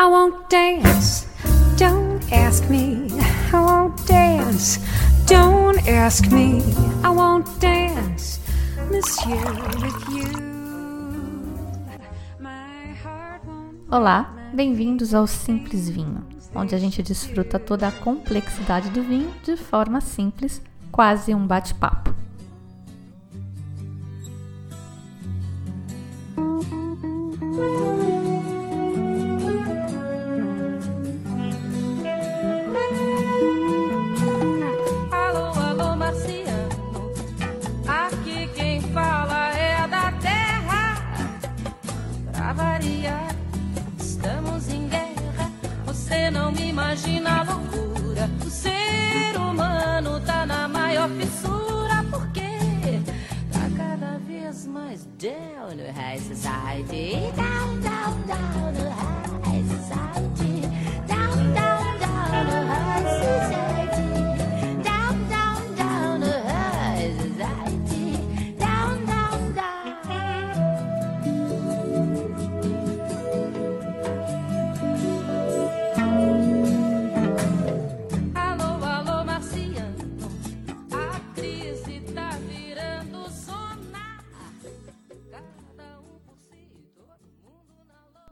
I won't dance. Don't ask me. I won't dance. Don't ask me. I won't dance, monsieur, with you. My heart won't. Olá, bem-vindos ao Simples Vinho, onde a gente desfruta toda a complexidade do vinho de forma simples, quase um bate-papo.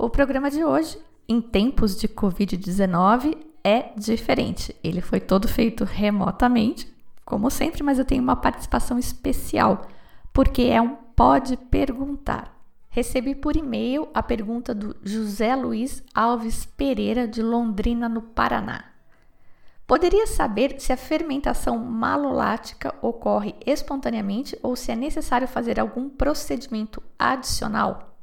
O programa de hoje, em tempos de Covid-19, é diferente. Ele foi todo feito remotamente, como sempre, mas eu tenho uma participação especial, porque é um Pode Perguntar. Recebi por e-mail a pergunta do José Luiz Alves Pereira, de Londrina, no Paraná. Poderia saber se a fermentação malolática ocorre espontaneamente ou se é necessário fazer algum procedimento adicional?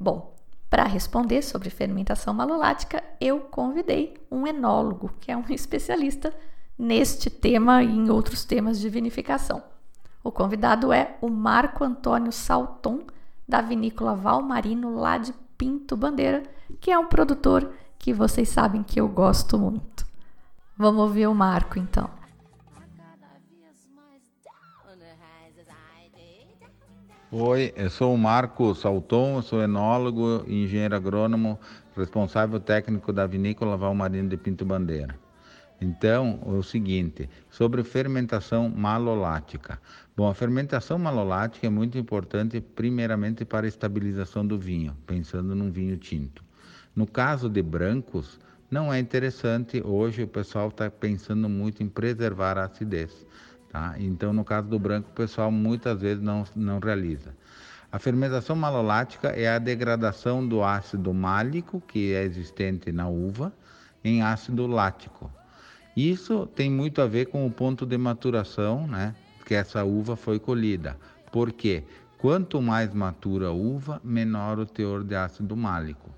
Bom, para responder sobre fermentação malolática, eu convidei um enólogo, que é um especialista neste tema e em outros temas de vinificação. O convidado é o Marco Antônio Salton, da vinícola Valmarino, lá de Pinto Bandeira, que é um produtor que vocês sabem que eu gosto muito. Vamos ouvir o Marco então. Oi, eu sou o Marco Salton, sou enólogo e engenheiro agrônomo, responsável técnico da vinícola Valmarino de Pinto Bandeira. Então, é o seguinte, sobre fermentação malolática. Bom, a fermentação malolática é muito importante, primeiramente para a estabilização do vinho, pensando num vinho tinto. No caso de brancos, não é interessante, hoje o pessoal está pensando muito em preservar a acidez. Tá? Então, no caso do branco, o pessoal muitas vezes não, não realiza. A fermentação malolática é a degradação do ácido málico, que é existente na uva, em ácido lático. Isso tem muito a ver com o ponto de maturação, né, que essa uva foi colhida. Por quê? Quanto mais matura a uva, menor o teor de ácido málico.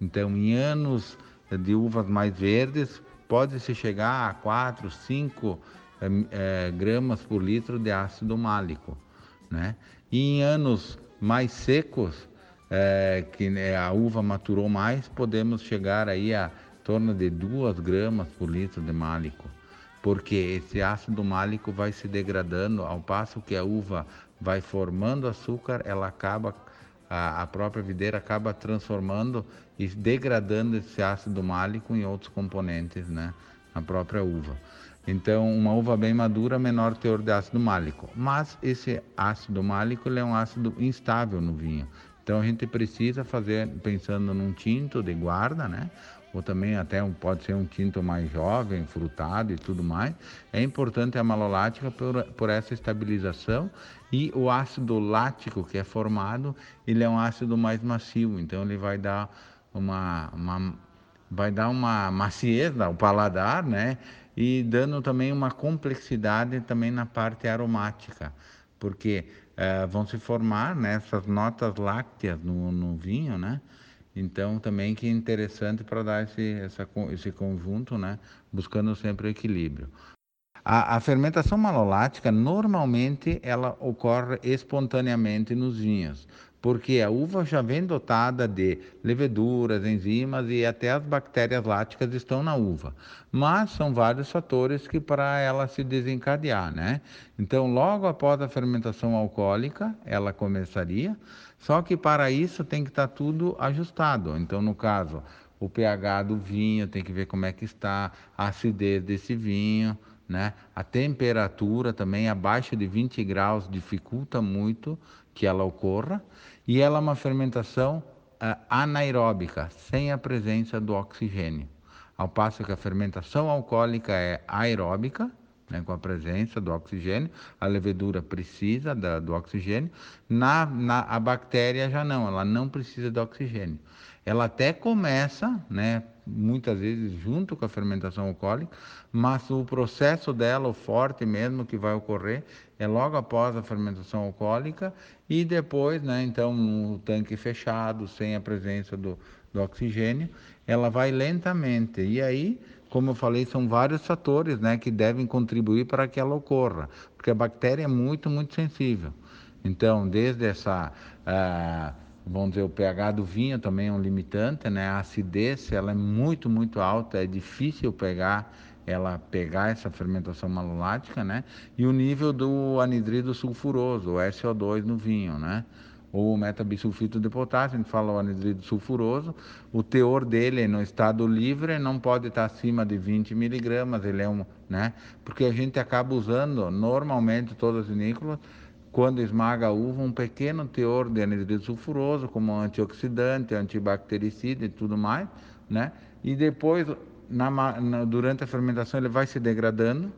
Então, em anos de uvas mais verdes, pode-se chegar a 4, 5 eh, eh, gramas por litro de ácido málico. Né? E em anos mais secos, eh, que né, a uva maturou mais, podemos chegar aí a torno de 2 gramas por litro de málico, porque esse ácido málico vai se degradando ao passo que a uva vai formando açúcar, ela acaba a, a própria videira acaba transformando e degradando esse ácido málico em outros componentes, né, na própria uva. Então, uma uva bem madura, menor teor de ácido málico. Mas esse ácido málico é um ácido instável no vinho. Então, a gente precisa fazer, pensando num tinto de guarda, né? ou também até um, pode ser um tinto mais jovem, frutado e tudo mais. É importante a malolática por, por essa estabilização e o ácido lático que é formado, ele é um ácido mais macio, então ele vai dar uma, uma vai dar uma maciez ao paladar, né? E dando também uma complexidade também na parte aromática, porque eh, vão se formar né, essas notas lácteas no, no vinho, né? Então, também que é interessante para dar esse, essa, esse conjunto, né? buscando sempre o equilíbrio. A, a, fermentação malolática, normalmente, ela ocorre espontaneamente nos vinhos, porque a uva já vem dotada de leveduras, enzimas e até as bactérias láticas estão na uva. Mas são vários fatores que para ela se desencadear, né? Então, logo após a fermentação alcoólica, ela começaria, só que para isso tem que estar tudo ajustado. Então, no caso, o pH do vinho, tem que ver como é que está a acidez desse vinho, né? A temperatura também abaixo de 20 graus dificulta muito que ela ocorra e ela é uma fermentação uh, anaeróbica, sem a presença do oxigênio. Ao passo que a fermentação alcoólica é aeróbica, né, com a presença do oxigênio, a levedura precisa da, do oxigênio, na, na, a bactéria já não, ela não precisa do oxigênio. Ela até começa, né, muitas vezes junto com a fermentação alcoólica, mas o processo dela, o forte mesmo que vai ocorrer, é logo após a fermentação alcoólica e depois, né, então, no tanque fechado, sem a presença do, do oxigênio, ela vai lentamente. E aí, como eu falei, são vários fatores né, que devem contribuir para que ela ocorra, porque a bactéria é muito, muito sensível. Então, desde essa. Uh, vamos dizer, o pH do vinho também é um limitante, né? A acidez, ela é muito, muito alta, é difícil pegar ela pegar essa fermentação malolática, né? E o nível do anidrido sulfuroso, o SO2 no vinho, né? Ou metabisulfito de potássio, a gente fala o anidrido sulfuroso, o teor dele no estado livre não pode estar acima de 20 miligramas, ele é um, né? Porque a gente acaba usando normalmente todas as vinícolas quando esmaga a uva, um pequeno teor de anidrido sulfuroso, como antioxidante, antibactericida e tudo mais, né? E depois, na, na, durante a fermentação, ele vai se degradando.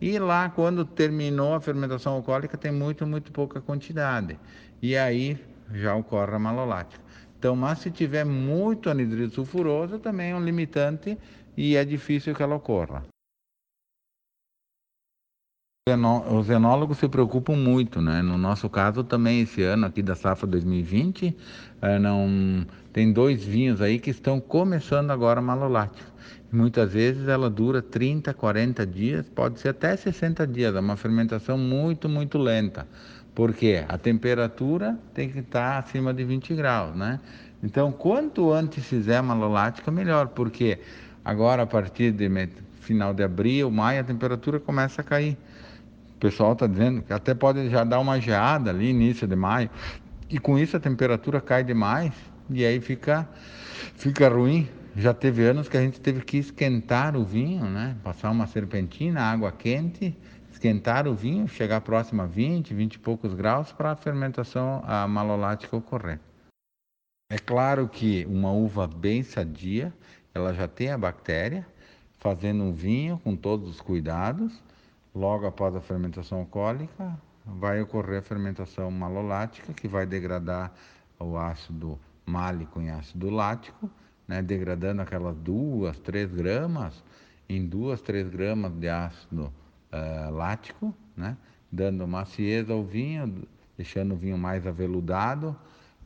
E lá, quando terminou a fermentação alcoólica, tem muito, muito pouca quantidade. E aí já ocorre a malolática. Então, mas se tiver muito anidrido sulfuroso, também é um limitante e é difícil que ela ocorra. Os enólogos se preocupam muito, né? No nosso caso também esse ano aqui da safra 2020, é, não tem dois vinhos aí que estão começando agora malolática. Muitas vezes ela dura 30, 40 dias, pode ser até 60 dias, é uma fermentação muito, muito lenta. Porque a temperatura tem que estar acima de 20 graus, né? Então, quanto antes fizer malolática, melhor, porque agora a partir de final de abril, maio, a temperatura começa a cair. O pessoal está dizendo que até pode já dar uma geada ali, início de maio, e com isso a temperatura cai demais e aí fica, fica ruim. Já teve anos que a gente teve que esquentar o vinho, né? Passar uma serpentina, água quente, esquentar o vinho, chegar próximo a 20, 20 e poucos graus para a fermentação a malolática ocorrer. É claro que uma uva bem sadia, ela já tem a bactéria, fazendo um vinho com todos os cuidados, Logo após a fermentação alcoólica, vai ocorrer a fermentação malolática, que vai degradar o ácido málico em ácido lático, né, degradando aquelas duas, três gramas em duas, três gramas de ácido uh, lático, né, dando maciez ao vinho, deixando o vinho mais aveludado,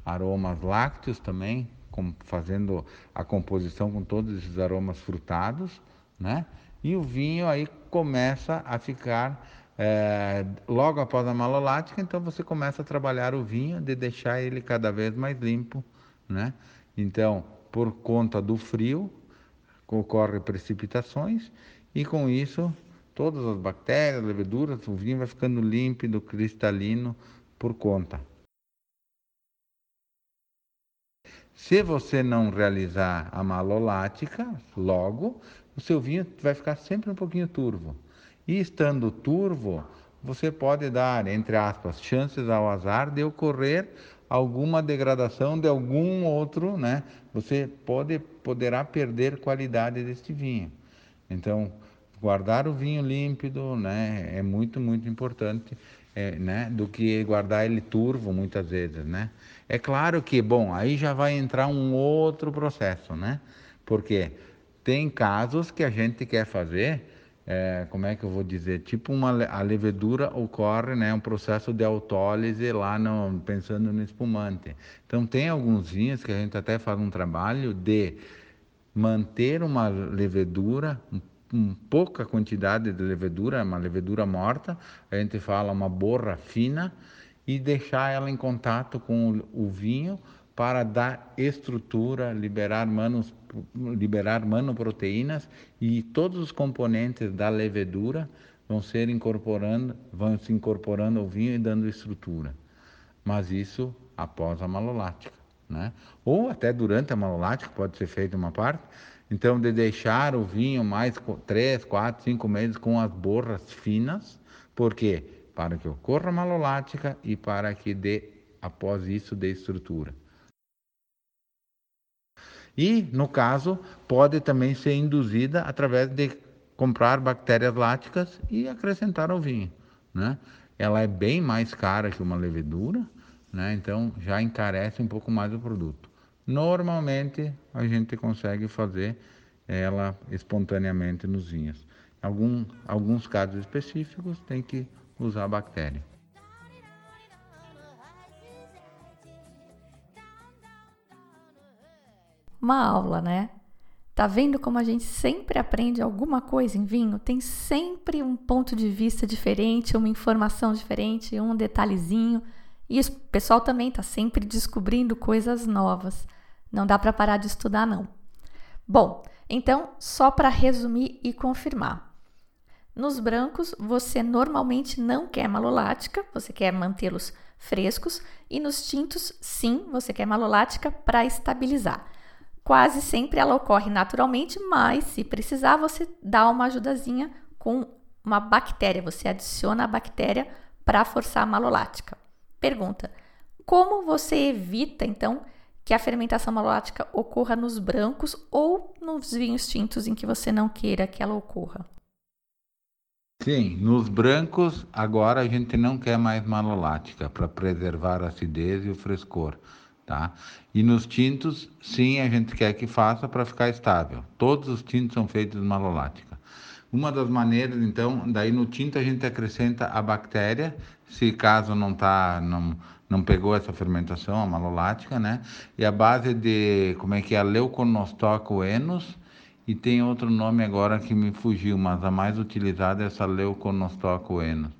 aromas lácteos também, com, fazendo a composição com todos esses aromas frutados, né? E o vinho aí começa a ficar é, logo após a malolática, então você começa a trabalhar o vinho de deixar ele cada vez mais limpo, né? Então, por conta do frio, ocorrem precipitações e com isso todas as bactérias, leveduras, o vinho vai ficando límpido, cristalino por conta. Se você não realizar a malolática logo, o seu vinho vai ficar sempre um pouquinho turvo. E estando turvo, você pode dar, entre aspas, chances ao azar de ocorrer alguma degradação de algum outro, né? Você pode poderá perder qualidade deste vinho. Então, guardar o vinho límpido, né, é muito muito importante, é, né, do que guardar ele turvo muitas vezes, né? É claro que, bom, aí já vai entrar um outro processo, né? Porque tem casos que a gente quer fazer, é, como é que eu vou dizer, tipo uma a levedura ocorre, né, um processo de autólise lá no, pensando no espumante. Então tem alguns vinhos que a gente até faz um trabalho de manter uma levedura pouca quantidade de levedura, uma levedura morta, a gente fala uma borra fina e deixar ela em contato com o vinho para dar estrutura, liberar, manos, liberar manoproteínas e todos os componentes da levedura vão ser incorporando, vão se incorporando ao vinho e dando estrutura. Mas isso após a malolática. né? Ou até durante a malolática pode ser feita uma parte. Então, de deixar o vinho mais três, quatro, cinco meses com as borras finas, porque para que ocorra malolática e para que dê após isso dê estrutura. E, no caso, pode também ser induzida através de comprar bactérias láticas e acrescentar ao vinho. Né? Ela é bem mais cara que uma levedura, né? então já encarece um pouco mais o produto. Normalmente a gente consegue fazer ela espontaneamente nos vinhos. Algum, alguns casos específicos tem que usar bactéria. Uma aula, né? Tá vendo como a gente sempre aprende alguma coisa em vinho? Tem sempre um ponto de vista diferente, uma informação diferente, um detalhezinho. E o pessoal também tá sempre descobrindo coisas novas. Não dá para parar de estudar não. Bom, então só para resumir e confirmar. Nos brancos, você normalmente não quer malolática, você quer mantê-los frescos, e nos tintos, sim, você quer malolática para estabilizar. Quase sempre ela ocorre naturalmente, mas se precisar, você dá uma ajudazinha com uma bactéria, você adiciona a bactéria para forçar a malolática. Pergunta: como você evita então que a fermentação malolática ocorra nos brancos ou nos vinhos tintos em que você não queira que ela ocorra? Sim, nos brancos agora a gente não quer mais malolática para preservar a acidez e o frescor. Tá? E nos tintos, sim, a gente quer que faça para ficar estável. Todos os tintos são feitos de malolática. Uma das maneiras, então, daí no tinto a gente acrescenta a bactéria, se caso não tá, não, não pegou essa fermentação, a malolática, né? E a base de, como é que é, leuconostoco enos, e tem outro nome agora que me fugiu, mas a mais utilizada é essa leuconostoco enos,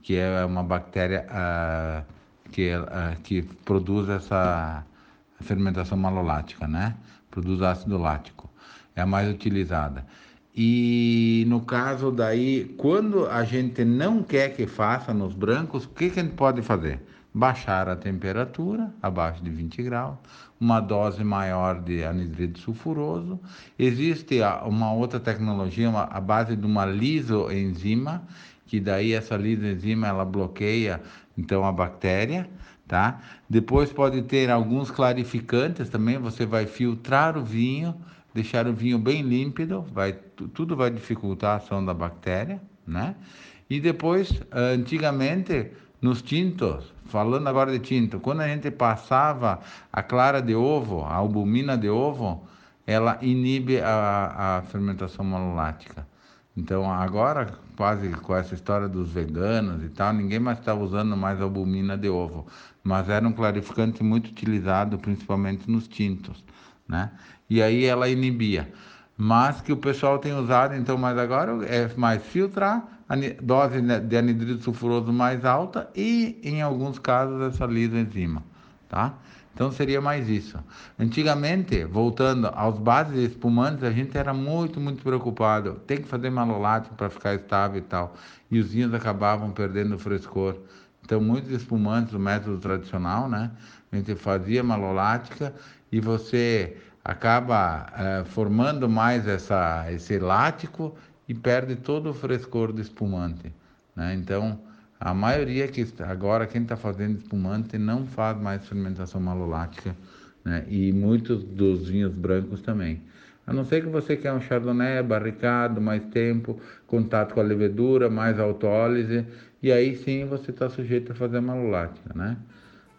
que é uma bactéria... Uh, que, uh, que produz essa fermentação malolática, né? Produz ácido lático. É a mais utilizada. E no caso daí, quando a gente não quer que faça nos brancos, o que, que a gente pode fazer? Baixar a temperatura abaixo de 20 graus, uma dose maior de anidrido sulfuroso. Existe uma outra tecnologia, uma, a base de uma lisoenzima, que daí essa lisoenzima ela bloqueia então a bactéria, tá? Depois pode ter alguns clarificantes também, você vai filtrar o vinho, deixar o vinho bem límpido, vai tudo vai dificultar a ação da bactéria, né? E depois, antigamente, nos tintos, falando agora de tinto, quando a gente passava a clara de ovo, a albumina de ovo, ela inibe a, a fermentação malolática. Então agora, quase com essa história dos veganos e tal, ninguém mais está usando mais albumina de ovo, mas era um clarificante muito utilizado, principalmente nos tintos, né? E aí ela inibia. Mas que o pessoal tem usado, então, mais agora é mais filtrar, dose de anidrido sulfuroso mais alta e, em alguns casos, essa lisoenzima, tá? Então seria mais isso. Antigamente, voltando aos bases espumantes, a gente era muito, muito preocupado. Tem que fazer malolático para ficar estável e tal. E os vinhos acabavam perdendo o frescor. Então, muitos espumantes, o método tradicional, né? A gente fazia malolática e você acaba é, formando mais essa, esse lático e perde todo o frescor do espumante. Né? Então, a maioria que agora quem está fazendo espumante não faz mais fermentação malolática, né? E muitos dos vinhos brancos também. A não ser que você quer um chardonnay barricado, mais tempo, contato com a levedura, mais autólise, e aí sim você está sujeito a fazer malolática, né?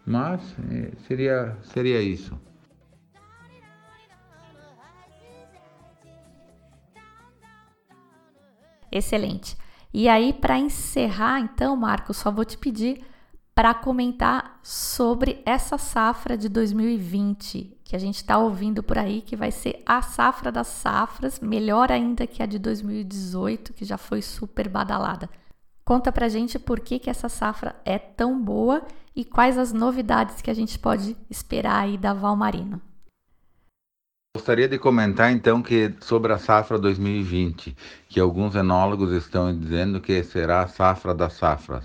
Mas eh, seria seria isso. Excelente. E aí, para encerrar, então, Marcos, só vou te pedir para comentar sobre essa safra de 2020 que a gente está ouvindo por aí, que vai ser a safra das safras, melhor ainda que a de 2018, que já foi super badalada. Conta pra gente por que, que essa safra é tão boa e quais as novidades que a gente pode esperar aí da Valmarino. Gostaria de comentar então que sobre a safra 2020, que alguns enólogos estão dizendo que será a safra das safras,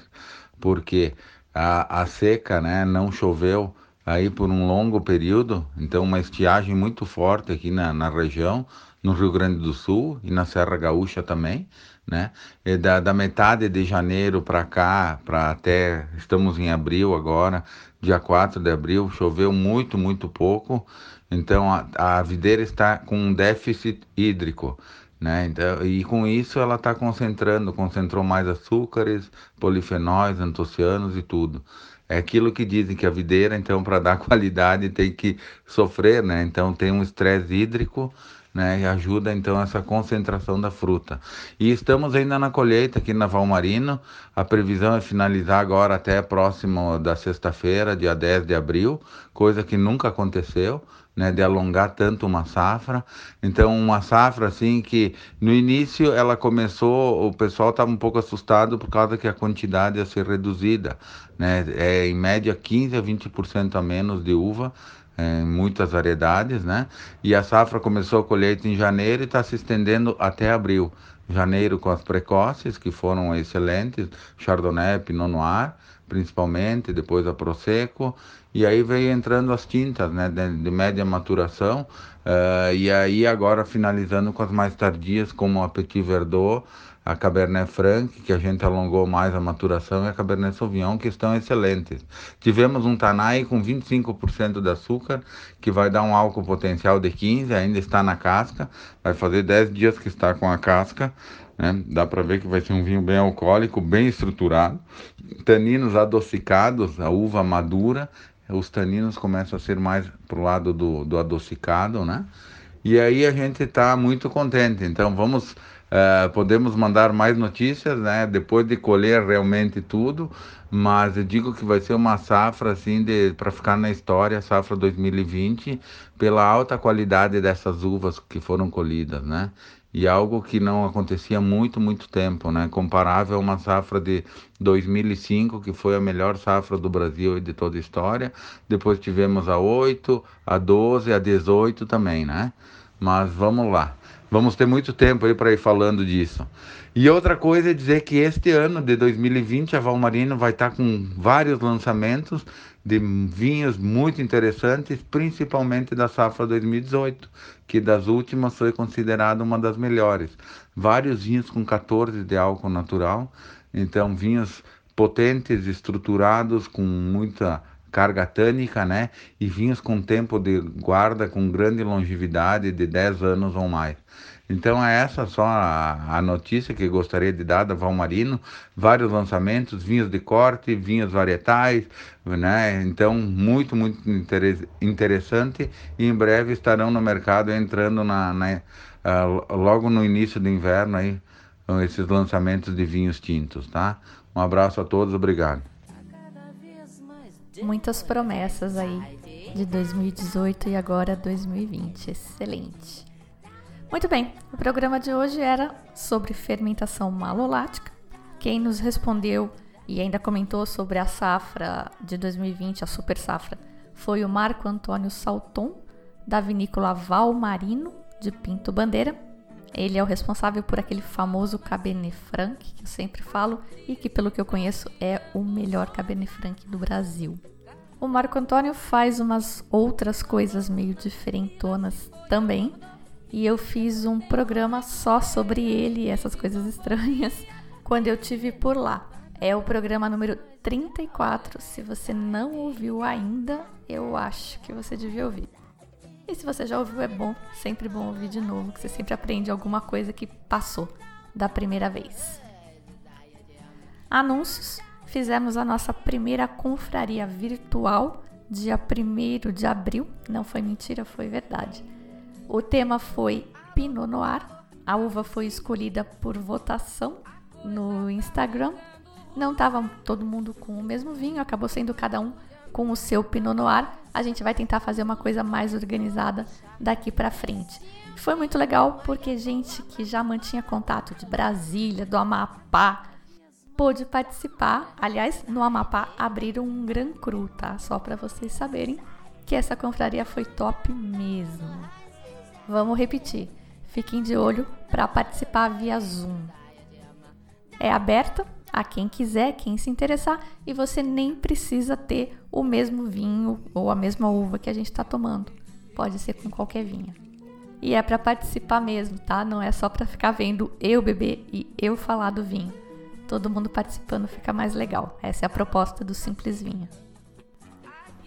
porque a, a seca, né, não choveu aí por um longo período, então uma estiagem muito forte aqui na, na região, no Rio Grande do Sul e na Serra Gaúcha também, né? Da, da metade de janeiro para cá, para até estamos em abril agora, dia 4 de abril, choveu muito, muito pouco, então a, a videira está com um déficit hídrico. Né? Então, e com isso ela está concentrando, concentrou mais açúcares, polifenóis, antocianos e tudo. É aquilo que dizem que a videira, então, para dar qualidade tem que sofrer, né? Então tem um estresse hídrico, né? E ajuda então essa concentração da fruta. E estamos ainda na colheita aqui na Valmarino. A previsão é finalizar agora até próximo da sexta-feira, dia 10 de abril, coisa que nunca aconteceu né, de alongar tanto uma safra. Então, uma safra assim que no início ela começou, o pessoal estava um pouco assustado por causa que a quantidade ia ser reduzida, né? É em média 15 a 20% a menos de uva é, em muitas variedades, né? E a safra começou a colheita em janeiro e está se estendendo até abril. Janeiro com as precoces, que foram excelentes, Chardonnay, Pinot Noir, principalmente, depois a Prosecco, e aí veio entrando as tintas, né, de, de média maturação, uh, e aí agora finalizando com as mais tardias, como a Petit Verdot, a Cabernet Franc, que a gente alongou mais a maturação, e a Cabernet Sauvignon, que estão excelentes. Tivemos um Tanai com 25% de açúcar, que vai dar um álcool potencial de 15, ainda está na casca, vai fazer 10 dias que está com a casca, né? Dá para ver que vai ser um vinho bem alcoólico, bem estruturado. Taninos adocicados, a uva madura, os taninos começam a ser mais pro lado do, do adocicado, né? E aí a gente está muito contente. Então vamos, uh, podemos mandar mais notícias, né? Depois de colher realmente tudo, mas eu digo que vai ser uma safra assim de para ficar na história, safra 2020, pela alta qualidade dessas uvas que foram colhidas, né? e algo que não acontecia muito, muito tempo, né? Comparável a uma safra de 2005, que foi a melhor safra do Brasil de toda a história. Depois tivemos a 8, a 12, a 18 também, né? Mas vamos lá. Vamos ter muito tempo aí para ir falando disso. E outra coisa é dizer que este ano de 2020 a Valmarino vai estar com vários lançamentos de vinhos muito interessantes, principalmente da safra 2018, que das últimas foi considerada uma das melhores. Vários vinhos com 14 de álcool natural, então vinhos potentes, estruturados, com muita carga tânica, né? E vinhos com tempo de guarda com grande longevidade de 10 anos ou mais. Então é essa só a, a, notícia que gostaria de dar da Valmarino, vários lançamentos, vinhos de corte, vinhos varietais, né? Então muito, muito interessante e em breve estarão no mercado entrando na, na uh, logo no início do inverno aí, esses lançamentos de vinhos tintos, tá? Um abraço a todos, obrigado. Muitas promessas aí de 2018 e agora 2020. Excelente. Muito bem, o programa de hoje era sobre fermentação malolática. Quem nos respondeu e ainda comentou sobre a safra de 2020, a super safra, foi o Marco Antônio Salton, da vinícola Valmarino, de Pinto Bandeira. Ele é o responsável por aquele famoso Cabernet Franc, que eu sempre falo, e que, pelo que eu conheço, é o melhor Cabernet Franc do Brasil. O Marco Antônio faz umas outras coisas meio diferentonas também, e eu fiz um programa só sobre ele e essas coisas estranhas quando eu tive por lá. É o programa número 34. Se você não ouviu ainda, eu acho que você devia ouvir. E se você já ouviu, é bom, sempre bom ouvir de novo, que você sempre aprende alguma coisa que passou da primeira vez. Anúncios. Fizemos a nossa primeira confraria virtual dia 1 de abril. Não foi mentira, foi verdade o tema foi Pinot Noir. A uva foi escolhida por votação no Instagram. Não estava todo mundo com o mesmo vinho, acabou sendo cada um com o seu Pinot Noir. A gente vai tentar fazer uma coisa mais organizada daqui para frente. Foi muito legal porque gente que já mantinha contato de Brasília, do Amapá, pôde participar. Aliás, no Amapá abriram um Gran Cru, tá? Só para vocês saberem que essa confraria foi top mesmo. Vamos repetir. Fiquem de olho para participar via Zoom. É aberta a quem quiser, quem se interessar, e você nem precisa ter o mesmo vinho ou a mesma uva que a gente está tomando. Pode ser com qualquer vinho. E é para participar mesmo, tá? Não é só para ficar vendo eu beber e eu falar do vinho. Todo mundo participando fica mais legal. Essa é a proposta do Simples Vinho.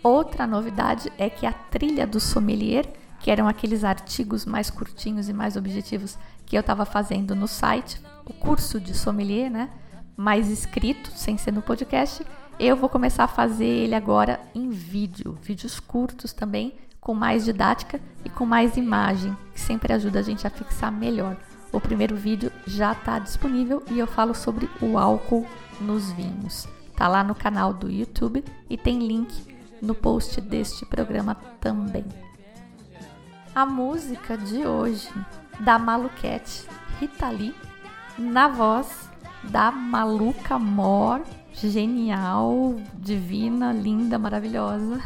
Outra novidade é que a trilha do sommelier, que eram aqueles artigos mais curtinhos e mais objetivos que eu estava fazendo no site, o curso de sommelier, né? Mais escrito, sem ser no podcast, eu vou começar a fazer ele agora em vídeo, vídeos curtos também, com mais didática e com mais imagem, que sempre ajuda a gente a fixar melhor. O primeiro vídeo já está disponível e eu falo sobre o álcool nos vinhos. Tá lá no canal do YouTube e tem link no post deste programa também. A música de hoje da Maluquete Rita Lee, na voz da maluca Mor, genial, divina, linda, maravilhosa,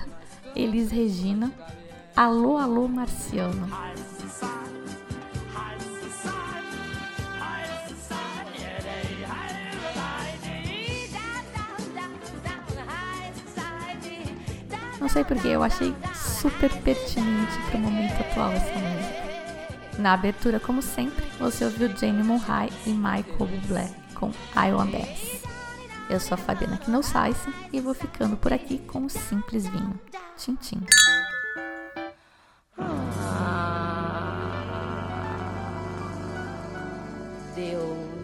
Elis Regina. Alô, alô, Marciano. Não sei porque eu achei super pertinente para o momento atual essa música. Na abertura, como sempre, você ouviu Jane Monrai e Michael Bublé com i want it. Eu sou a Fabiana Knossaisen e vou ficando por aqui com o simples vinho. Tchim, tchim. Ah, Deus.